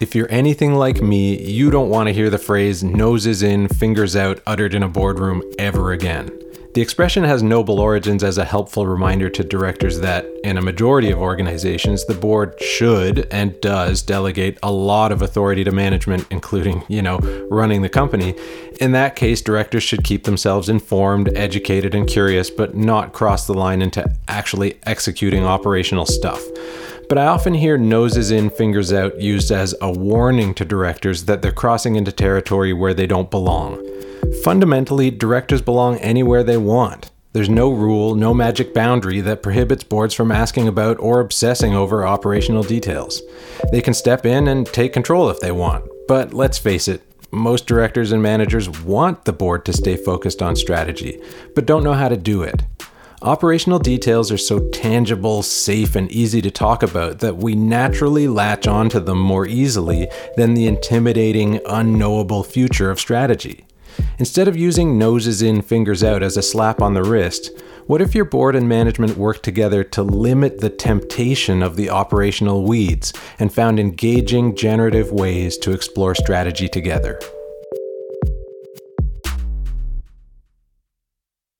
If you're anything like me, you don't want to hear the phrase noses in, fingers out uttered in a boardroom ever again. The expression has noble origins as a helpful reminder to directors that, in a majority of organizations, the board should and does delegate a lot of authority to management, including, you know, running the company. In that case, directors should keep themselves informed, educated, and curious, but not cross the line into actually executing operational stuff. But I often hear noses in, fingers out used as a warning to directors that they're crossing into territory where they don't belong. Fundamentally, directors belong anywhere they want. There's no rule, no magic boundary that prohibits boards from asking about or obsessing over operational details. They can step in and take control if they want. But let's face it, most directors and managers want the board to stay focused on strategy, but don't know how to do it. Operational details are so tangible, safe, and easy to talk about that we naturally latch onto them more easily than the intimidating, unknowable future of strategy. Instead of using noses in, fingers out as a slap on the wrist, what if your board and management worked together to limit the temptation of the operational weeds and found engaging, generative ways to explore strategy together?